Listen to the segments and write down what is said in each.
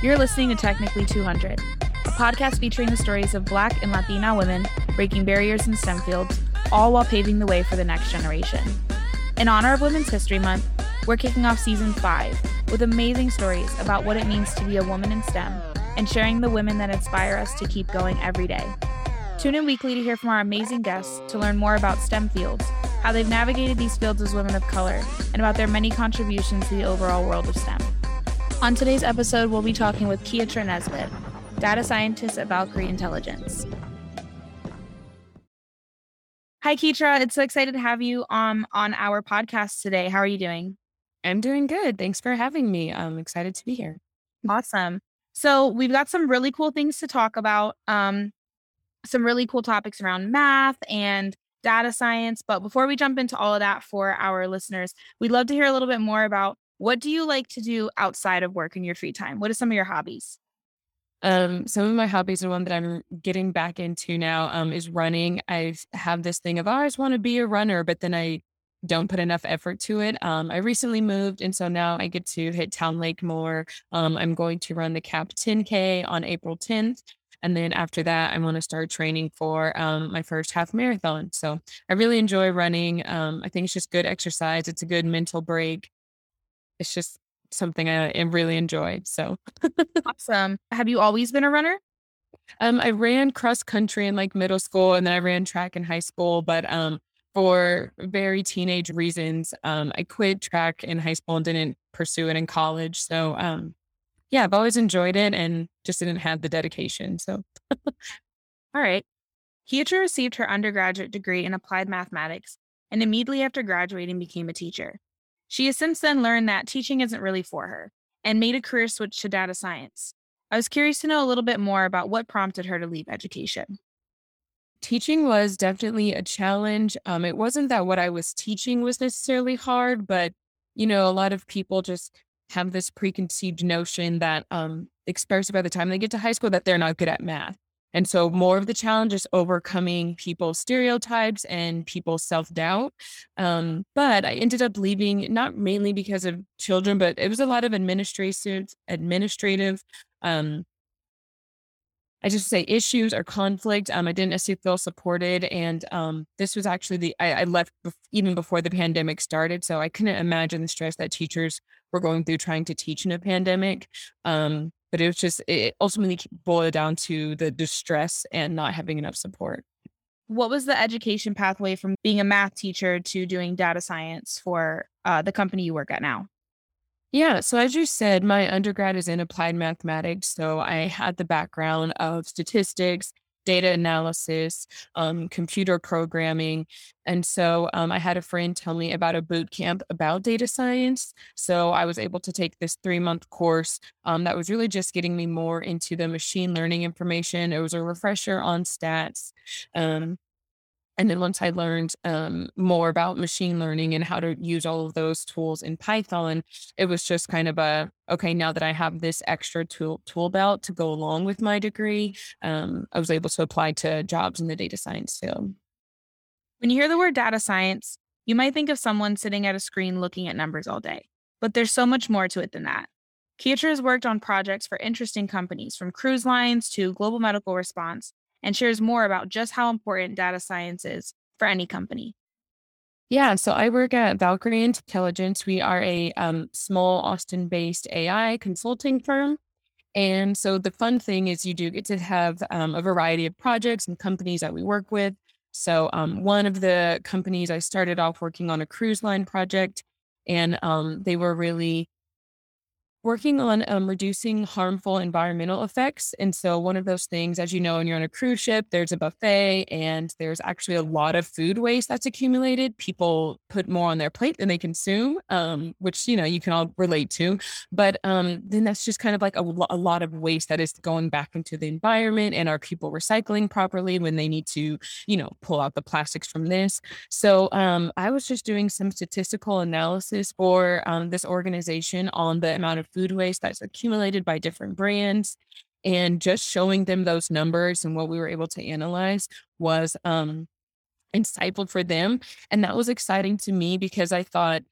You're listening to Technically 200, a podcast featuring the stories of Black and Latina women breaking barriers in STEM fields, all while paving the way for the next generation. In honor of Women's History Month, we're kicking off season five with amazing stories about what it means to be a woman in STEM and sharing the women that inspire us to keep going every day. Tune in weekly to hear from our amazing guests to learn more about STEM fields, how they've navigated these fields as women of color, and about their many contributions to the overall world of STEM. On today's episode, we'll be talking with Kietra Nesbitt, data scientist at Valkyrie Intelligence. Hi, Kietra. It's so excited to have you um, on our podcast today. How are you doing? I'm doing good. Thanks for having me. I'm excited to be here. Awesome. So, we've got some really cool things to talk about, um, some really cool topics around math and data science. But before we jump into all of that for our listeners, we'd love to hear a little bit more about what do you like to do outside of work in your free time? What are some of your hobbies? Um, some of my hobbies are one that I'm getting back into now um, is running. I have this thing of oh, I always want to be a runner, but then I don't put enough effort to it. Um, I recently moved, and so now I get to hit Town Lake more. Um, I'm going to run the Cap 10K on April 10th. And then after that, I want to start training for um, my first half marathon. So I really enjoy running. Um, I think it's just good exercise. It's a good mental break it's just something I really enjoy. So awesome. Have you always been a runner? Um, I ran cross country in like middle school and then I ran track in high school, but um, for very teenage reasons, um, I quit track in high school and didn't pursue it in college. So um, yeah, I've always enjoyed it and just didn't have the dedication. So all right. Kietra received her undergraduate degree in applied mathematics and immediately after graduating became a teacher. She has since then learned that teaching isn't really for her and made a career switch to data science. I was curious to know a little bit more about what prompted her to leave education. Teaching was definitely a challenge. Um, it wasn't that what I was teaching was necessarily hard, but you know, a lot of people just have this preconceived notion that, um, especially by the time they get to high school, that they're not good at math. And so more of the challenge is overcoming people's stereotypes and people's self doubt. Um, but I ended up leaving not mainly because of children, but it was a lot of administrative, administrative, um, I just say issues or conflict. Um, I didn't necessarily feel supported, and um, this was actually the I, I left bef- even before the pandemic started, so I couldn't imagine the stress that teachers were going through trying to teach in a pandemic. Um, but it was just it ultimately boiled down to the distress and not having enough support. What was the education pathway from being a math teacher to doing data science for uh, the company you work at now? Yeah, so as you said, my undergrad is in applied mathematics. So I had the background of statistics data analysis, um, computer programming. And so um, I had a friend tell me about a boot camp about data science. So I was able to take this three month course um, that was really just getting me more into the machine learning information. It was a refresher on stats. Um, and then once I learned um, more about machine learning and how to use all of those tools in Python, it was just kind of a okay. Now that I have this extra tool tool belt to go along with my degree, um, I was able to apply to jobs in the data science field. When you hear the word data science, you might think of someone sitting at a screen looking at numbers all day, but there's so much more to it than that. Kietra has worked on projects for interesting companies from cruise lines to global medical response and shares more about just how important data science is for any company. Yeah, so I work at Valkyrie Intelligence. We are a um, small Austin based AI consulting firm. And so the fun thing is, you do get to have um, a variety of projects and companies that we work with. So, um, one of the companies I started off working on a cruise line project, and um, they were really working on um, reducing harmful environmental effects. And so, one of those things, as you know, when you're on a cruise ship, there's a buffet and there's actually a lot of food waste that's accumulated. People put more on their plate than they consume, um, which, you know, you can all relate to. But um, then that's just kind of like a, a lot of waste that is going back into the environment. And are people recycling properly when they need to, you know, pull out the plastics from this? So, um, I was just doing some statistical analysis for um, this organization on the amount of food waste that's accumulated by different brands. And just showing them those numbers and what we were able to analyze was um, insightful for them. And that was exciting to me because I thought,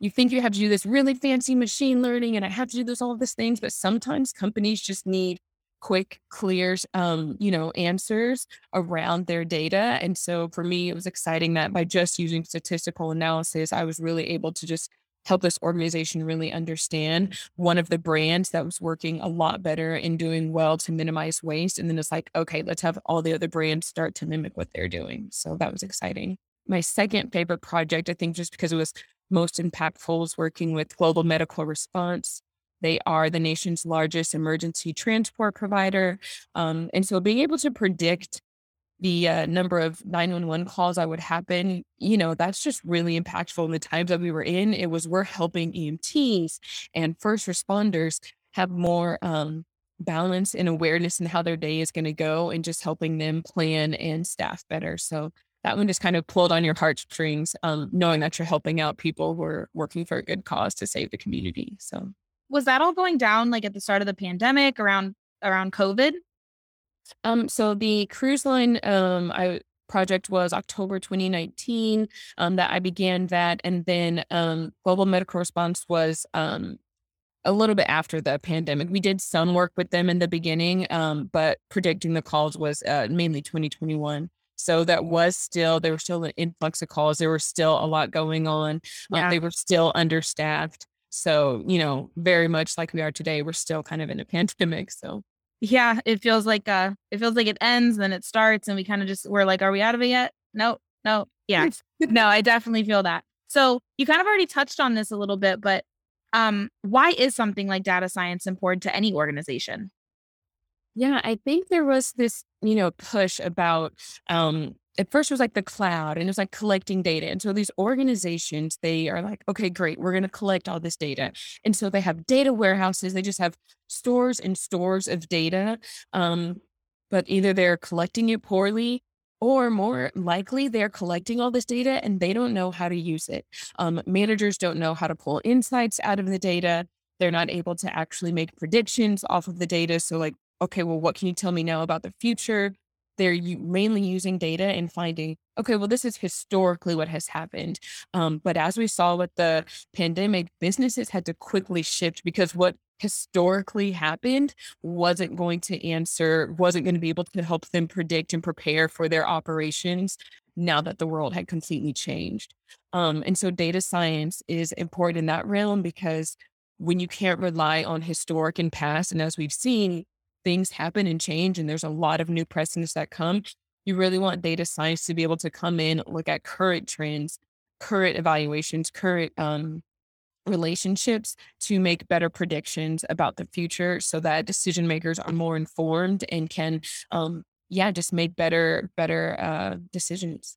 you think you have to do this really fancy machine learning and I have to do this, all of these things, but sometimes companies just need quick, clear, um, you know, answers around their data. And so for me, it was exciting that by just using statistical analysis, I was really able to just help this organization really understand one of the brands that was working a lot better and doing well to minimize waste. And then it's like, okay, let's have all the other brands start to mimic what they're doing. So that was exciting. My second favorite project, I think, just because it was most impactful, was working with Global Medical Response. They are the nation's largest emergency transport provider. Um, and so being able to predict the uh, number of 911 calls that would happen, you know, that's just really impactful in the times that we were in. It was we're helping EMTs and first responders have more um, balance and awareness in how their day is going to go and just helping them plan and staff better. So that one just kind of pulled on your heartstrings, um, knowing that you're helping out people who are working for a good cause to save the community. So was that all going down like at the start of the pandemic around around COVID? Um, so the cruise line um I project was October 2019 um, that I began that, and then um, Global Medical Response was um, a little bit after the pandemic. We did some work with them in the beginning, um, but predicting the calls was uh, mainly 2021. So that was still there was still an influx of calls. There was still a lot going on. Yeah. They were still understaffed. So you know, very much like we are today, we're still kind of in a pandemic. So yeah, it feels like uh it feels like it ends, then it starts, and we kind of just we're like, are we out of it yet? No, no, yeah. no, I definitely feel that. So you kind of already touched on this a little bit, but um, why is something like data science important to any organization? Yeah, I think there was this, you know, push about um at first it was like the cloud and it was like collecting data. And so these organizations, they are like, okay, great, we're going to collect all this data. And so they have data warehouses, they just have stores and stores of data. Um, but either they're collecting it poorly or more likely they're collecting all this data and they don't know how to use it. Um, managers don't know how to pull insights out of the data. They're not able to actually make predictions off of the data. So, like, okay, well, what can you tell me now about the future? They're mainly using data and finding, okay, well, this is historically what has happened. Um, but as we saw with the pandemic, businesses had to quickly shift because what historically happened wasn't going to answer, wasn't going to be able to help them predict and prepare for their operations now that the world had completely changed. Um, and so data science is important in that realm because when you can't rely on historic and past, and as we've seen, things happen and change and there's a lot of new precedents that come, you really want data science to be able to come in, look at current trends, current evaluations, current um, relationships to make better predictions about the future so that decision makers are more informed and can um, yeah just make better better uh, decisions.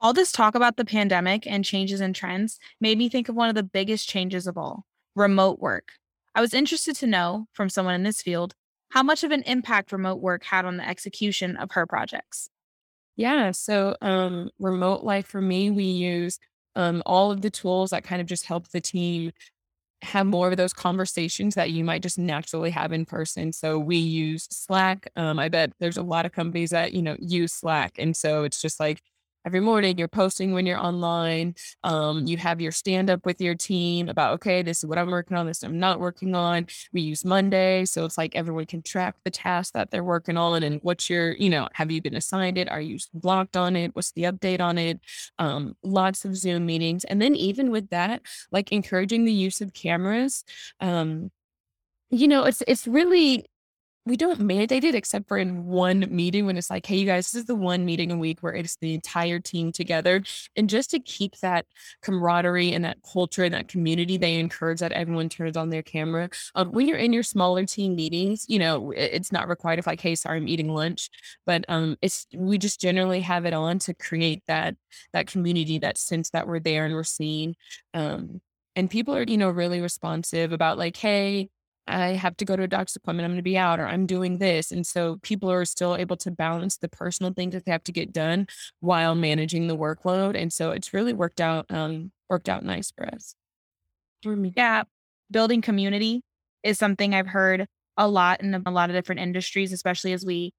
All this talk about the pandemic and changes in trends made me think of one of the biggest changes of all remote work I was interested to know from someone in this field how much of an impact remote work had on the execution of her projects. Yeah. So, um, remote life for me, we use um, all of the tools that kind of just help the team have more of those conversations that you might just naturally have in person. So we use Slack. Um, I bet there's a lot of companies that, you know, use Slack. And so it's just like every morning you're posting when you're online um, you have your stand up with your team about okay this is what i'm working on this i'm not working on. We use monday so it's like everyone can track the task that they're working on and what's your you know have you been assigned it? Are you blocked on it? What's the update on it? Um, lots of zoom meetings and then even with that like encouraging the use of cameras um, you know it's it's really we don't mandate it except for in one meeting when it's like, hey, you guys, this is the one meeting a week where it's the entire team together. And just to keep that camaraderie and that culture and that community, they encourage that everyone turns on their camera. Um, when you're in your smaller team meetings, you know, it's not required if like, hey, sorry, I'm eating lunch. But um, it's we just generally have it on to create that that community, that sense that we're there and we're seen. Um, and people are, you know, really responsive about like, hey, I have to go to a doctor's appointment. I'm going to be out or I'm doing this. And so people are still able to balance the personal things that they have to get done while managing the workload. And so it's really worked out, um, worked out nice for us. For me. Yeah. Building community is something I've heard a lot in a lot of different industries, especially as we,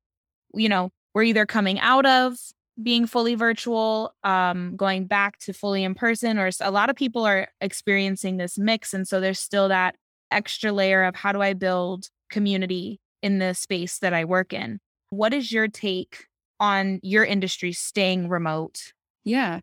you know, we're either coming out of being fully virtual, um, going back to fully in person, or a lot of people are experiencing this mix. And so there's still that extra layer of how do I build community in the space that I work in? What is your take on your industry staying remote? Yeah.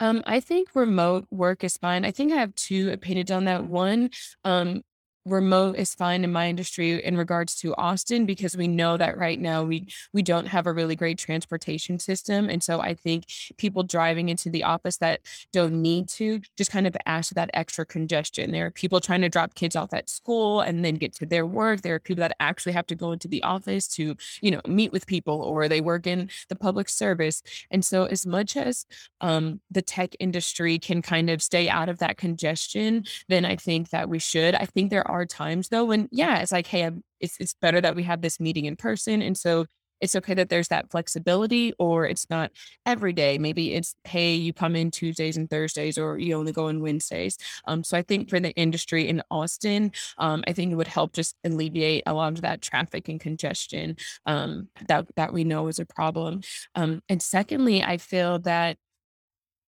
Um, I think remote work is fine. I think I have two opinions on that. One, um, remote is fine in my industry in regards to Austin because we know that right now we we don't have a really great transportation system. And so I think people driving into the office that don't need to just kind of add to that extra congestion. There are people trying to drop kids off at school and then get to their work. There are people that actually have to go into the office to you know meet with people or they work in the public service. And so as much as um, the tech industry can kind of stay out of that congestion then I think that we should. I think there are are times though when yeah, it's like, hey, I'm, it's it's better that we have this meeting in person, and so it's okay that there's that flexibility, or it's not every day. Maybe it's hey, you come in Tuesdays and Thursdays, or you only go on Wednesdays. Um, so I think for the industry in Austin, um, I think it would help just alleviate a lot of that traffic and congestion um, that that we know is a problem. Um, and secondly, I feel that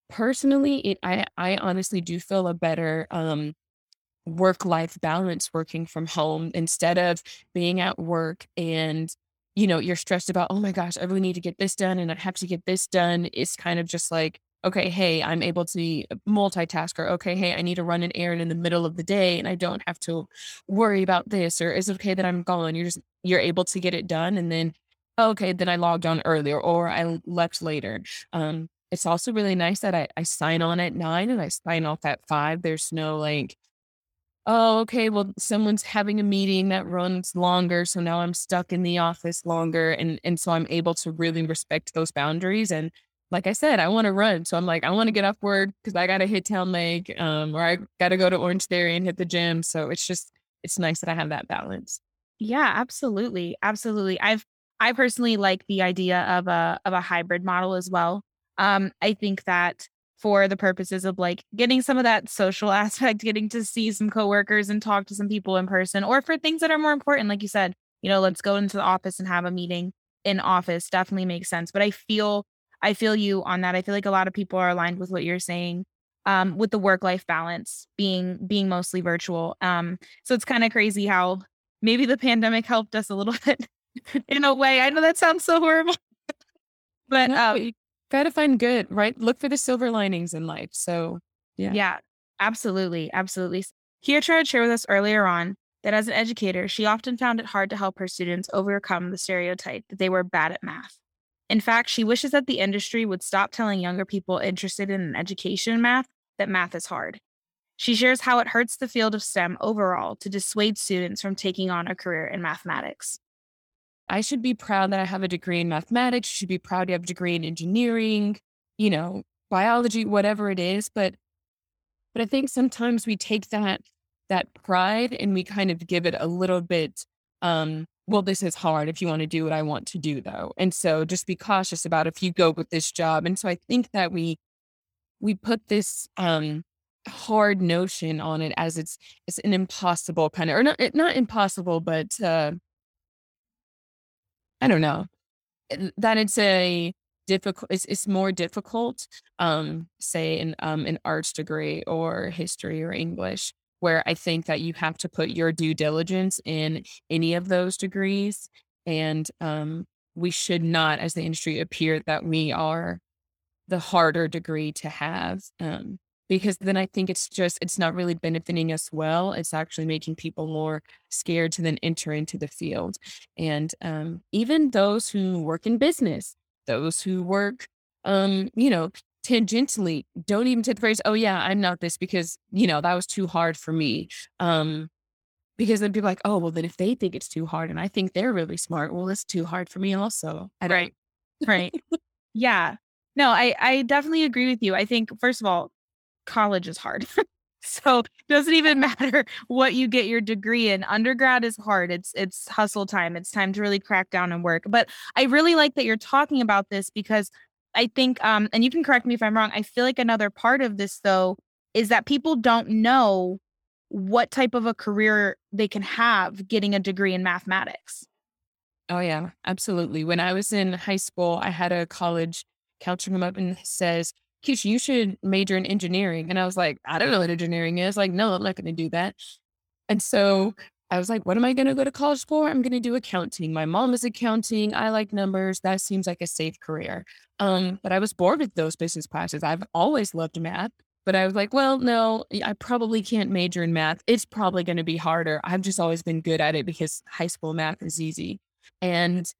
personally, it I I honestly do feel a better um work life balance working from home instead of being at work and you know you're stressed about oh my gosh i really need to get this done and i have to get this done it's kind of just like okay hey i'm able to be a multitasker. Okay hey i need to run an errand in the middle of the day and i don't have to worry about this or is okay that i'm gone? You're just you're able to get it done and then okay then i logged on earlier or i left later. Um it's also really nice that I, I sign on at nine and I sign off at five. There's no like oh, okay, well, someone's having a meeting that runs longer. So now I'm stuck in the office longer. And, and so I'm able to really respect those boundaries. And like I said, I want to run. So I'm like, I want to get off work because I got to hit Town Lake um, or I got to go to Orangetheory and hit the gym. So it's just, it's nice that I have that balance. Yeah, absolutely. Absolutely. I've, I personally like the idea of a, of a hybrid model as well. Um, I think that for the purposes of like getting some of that social aspect, getting to see some coworkers and talk to some people in person, or for things that are more important, like you said, you know, let's go into the office and have a meeting in office definitely makes sense. But I feel I feel you on that. I feel like a lot of people are aligned with what you're saying. Um, with the work life balance being being mostly virtual. Um, so it's kind of crazy how maybe the pandemic helped us a little bit in a way. I know that sounds so horrible, but no, um, Got to find good, right? Look for the silver linings in life. So, yeah. Yeah, absolutely. Absolutely. Here tried to share with us earlier on that as an educator, she often found it hard to help her students overcome the stereotype that they were bad at math. In fact, she wishes that the industry would stop telling younger people interested in an education in math that math is hard. She shares how it hurts the field of STEM overall to dissuade students from taking on a career in mathematics. I should be proud that I have a degree in mathematics. You should be proud you have a degree in engineering, you know, biology, whatever it is. But but I think sometimes we take that that pride and we kind of give it a little bit um well this is hard if you want to do what i want to do though and so just be cautious about if you go with this job and so i think that we we put this um hard notion on it as it's it's an impossible kind of or not not impossible but uh I don't know. That it's a difficult it's it's more difficult, um, say in um an arts degree or history or English, where I think that you have to put your due diligence in any of those degrees. And um we should not, as the industry, appear that we are the harder degree to have. Um because then I think it's just it's not really benefiting us well. It's actually making people more scared to then enter into the field. And um, even those who work in business, those who work, um, you know, tangentially, don't even take the phrase, "Oh yeah, I'm not this," because you know that was too hard for me. Um, because then people are like, "Oh well, then if they think it's too hard, and I think they're really smart, well, it's too hard for me also." Right. Right. yeah. No, I I definitely agree with you. I think first of all, college is hard. so it doesn't even matter what you get your degree in. Undergrad is hard. It's it's hustle time. It's time to really crack down and work. But I really like that you're talking about this because I think um and you can correct me if I'm wrong. I feel like another part of this though is that people don't know what type of a career they can have getting a degree in mathematics. Oh yeah, absolutely. When I was in high school, I had a college counselor come up and says, You should major in engineering. And I was like, I don't know what engineering is. Like, no, I'm not going to do that. And so I was like, what am I going to go to college for? I'm going to do accounting. My mom is accounting. I like numbers. That seems like a safe career. Um, but I was bored with those business classes. I've always loved math. But I was like, well, no, I probably can't major in math. It's probably going to be harder. I've just always been good at it because high school math is easy. And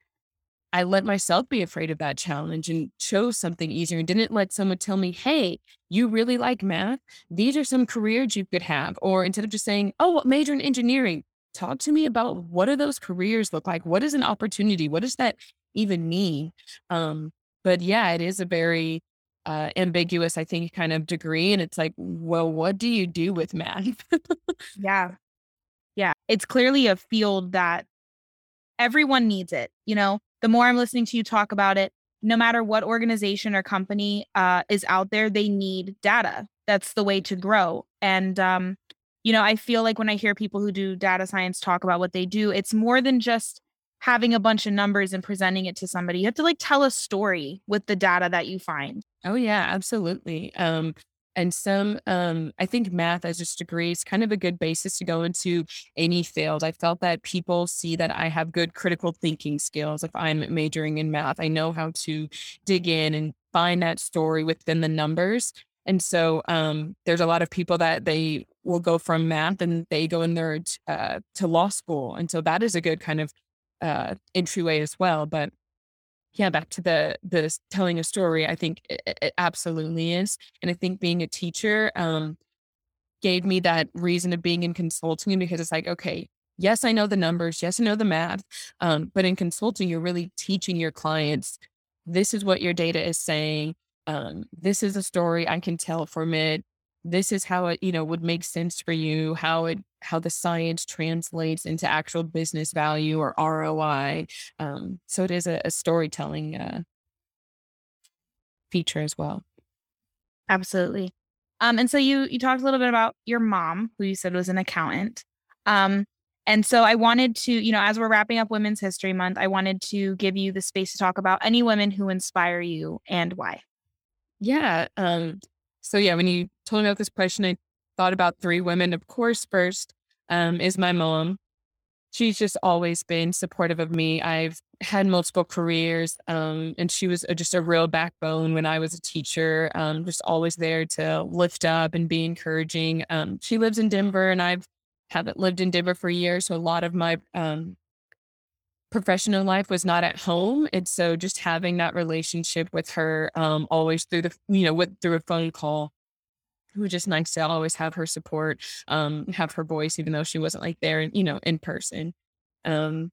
I let myself be afraid of that challenge and chose something easier and didn't let someone tell me, hey, you really like math? These are some careers you could have. Or instead of just saying, oh, major in engineering, talk to me about what do those careers look like? What is an opportunity? What does that even mean? Um, but yeah, it is a very uh, ambiguous, I think, kind of degree. And it's like, well, what do you do with math? yeah. Yeah. It's clearly a field that everyone needs it. You know, the more I'm listening to you talk about it, no matter what organization or company uh, is out there, they need data. That's the way to grow. And, um, you know, I feel like when I hear people who do data science talk about what they do, it's more than just having a bunch of numbers and presenting it to somebody. You have to like tell a story with the data that you find. Oh yeah, absolutely. Um, and some, um, I think math as a degree is kind of a good basis to go into any field. I felt that people see that I have good critical thinking skills if I'm majoring in math. I know how to dig in and find that story within the numbers. And so um, there's a lot of people that they will go from math and they go in there uh, to law school. And so that is a good kind of uh, entryway as well. But yeah, back to the the telling a story, I think it, it absolutely is, and I think being a teacher um, gave me that reason of being in consulting because it's like, okay, yes, I know the numbers, yes, I know the math, um, but in consulting, you're really teaching your clients this is what your data is saying. Um, this is a story I can tell from it this is how it you know would make sense for you how it how the science translates into actual business value or roi um, so it is a, a storytelling uh, feature as well. Absolutely. Um, and so you you talked a little bit about your mom who you said was an accountant. Um, and so i wanted to you know as we're wrapping up women's history month i wanted to give you the space to talk about any women who inspire you and why. Yeah um so yeah, when you told me about this question, I thought about three women. Of course, first um, is my mom. She's just always been supportive of me. I've had multiple careers, um, and she was just a real backbone when I was a teacher. Um, just always there to lift up and be encouraging. Um, she lives in Denver, and I've haven't lived in Denver for years, so a lot of my um, professional life was not at home. And so just having that relationship with her um, always through the, you know, with through a phone call, was just nice to always have her support, um, have her voice, even though she wasn't like there, you know, in person. Um,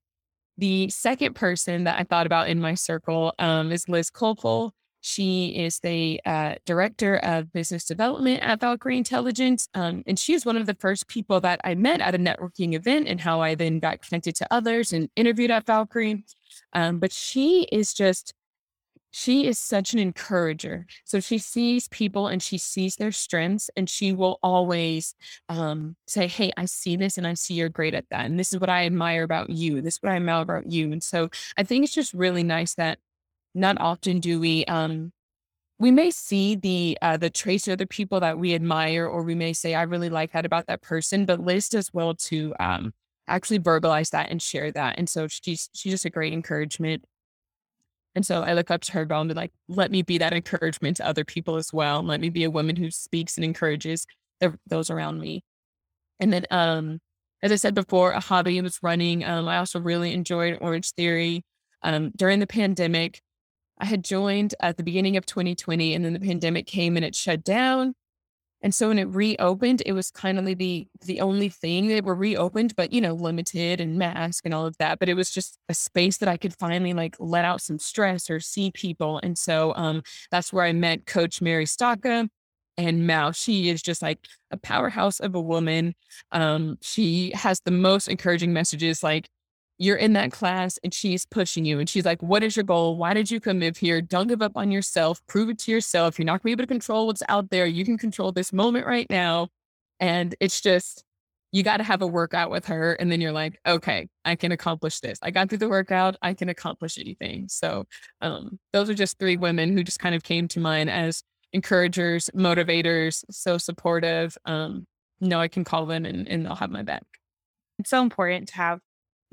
the second person that I thought about in my circle um, is Liz Kolpel. She is the uh, director of business development at Valkyrie Intelligence. Um, and she is one of the first people that I met at a networking event and how I then got connected to others and interviewed at Valkyrie. Um, but she is just, she is such an encourager. So she sees people and she sees their strengths and she will always um, say, Hey, I see this and I see you're great at that. And this is what I admire about you. This is what I admire about you. And so I think it's just really nice that not often do we um we may see the uh the traits of the people that we admire or we may say i really like that about that person but liz does well to um actually verbalize that and share that and so she's she's just a great encouragement and so i look up to her and be like let me be that encouragement to other people as well let me be a woman who speaks and encourages the, those around me and then um as i said before a hobby was running um i also really enjoyed Orangetheory um during the pandemic I had joined at the beginning of 2020 and then the pandemic came and it shut down. And so when it reopened, it was kind of the the only thing that were reopened, but you know, limited and mask and all of that. But it was just a space that I could finally like let out some stress or see people. And so um, that's where I met Coach Mary Stocka and Mal. She is just like a powerhouse of a woman. Um, she has the most encouraging messages, like you're in that class and she's pushing you and she's like, What is your goal? Why did you come live here? Don't give up on yourself. Prove it to yourself. You're not gonna be able to control what's out there. You can control this moment right now. And it's just, you got to have a workout with her. And then you're like, okay, I can accomplish this. I got through the workout. I can accomplish anything. So um, those are just three women who just kind of came to mind as encouragers, motivators, so supportive. Um, know I can call them and, and they'll have my back. It's so important to have,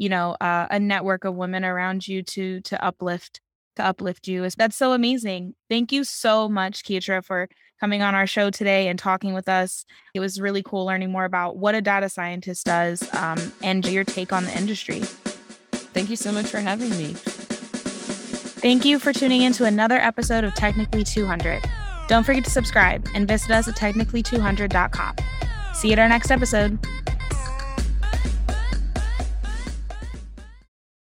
you know, uh, a network of women around you to to uplift to uplift you. That's so amazing. Thank you so much, Kietra, for coming on our show today and talking with us. It was really cool learning more about what a data scientist does um, and your take on the industry. Thank you so much for having me. Thank you for tuning in to another episode of Technically 200. Don't forget to subscribe and visit us at technically200.com. See you at our next episode.